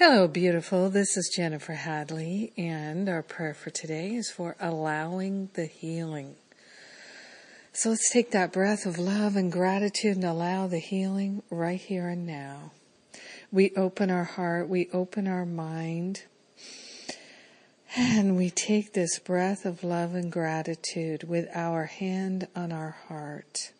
Hello, beautiful. This is Jennifer Hadley, and our prayer for today is for allowing the healing. So let's take that breath of love and gratitude and allow the healing right here and now. We open our heart, we open our mind, and we take this breath of love and gratitude with our hand on our heart.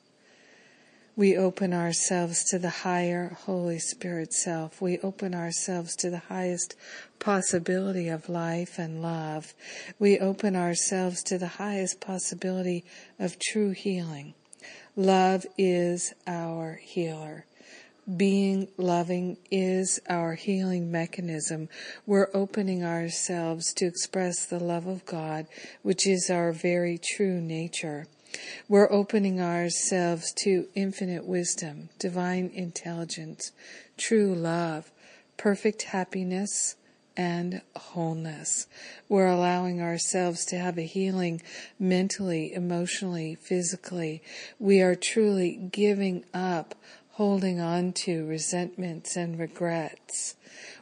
We open ourselves to the higher Holy Spirit self. We open ourselves to the highest possibility of life and love. We open ourselves to the highest possibility of true healing. Love is our healer. Being loving is our healing mechanism. We're opening ourselves to express the love of God, which is our very true nature. We're opening ourselves to infinite wisdom, divine intelligence, true love, perfect happiness, and wholeness. We're allowing ourselves to have a healing mentally, emotionally, physically. We are truly giving up holding on to resentments and regrets.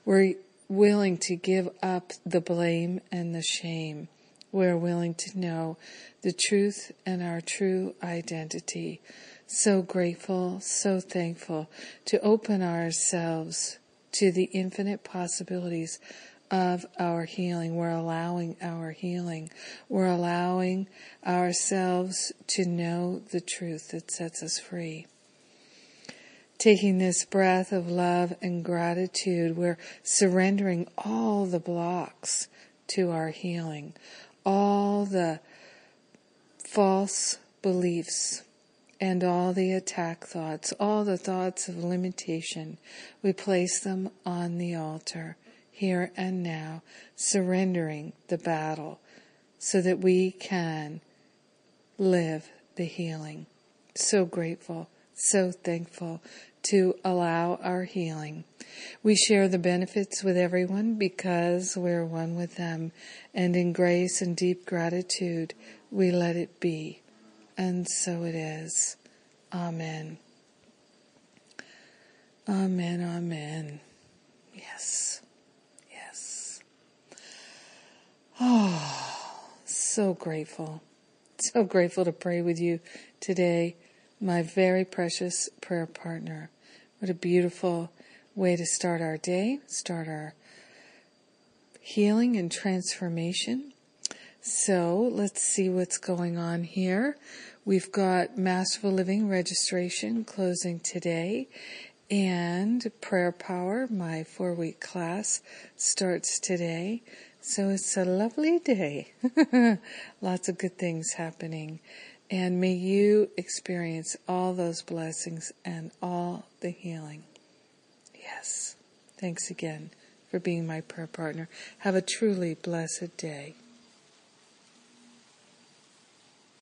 We're willing to give up the blame and the shame we're willing to know the truth and our true identity. So grateful, so thankful to open ourselves to the infinite possibilities of our healing. We're allowing our healing. We're allowing ourselves to know the truth that sets us free. Taking this breath of love and gratitude, we're surrendering all the blocks to our healing, all the false beliefs and all the attack thoughts, all the thoughts of limitation, we place them on the altar here and now, surrendering the battle so that we can live the healing. So grateful, so thankful to allow our healing. We share the benefits with everyone because we're one with them, and in grace and deep gratitude, we let it be. And so it is. Amen. Amen, amen. Yes, yes. Oh, so grateful. So grateful to pray with you today, my very precious prayer partner. What a beautiful way to start our day, start our healing and transformation. So let's see what's going on here. We've got Masterful Living registration closing today and Prayer Power, my four week class, starts today. So it's a lovely day. Lots of good things happening. And may you experience all those blessings and all the healing. Yes. Thanks again for being my prayer partner. Have a truly blessed day.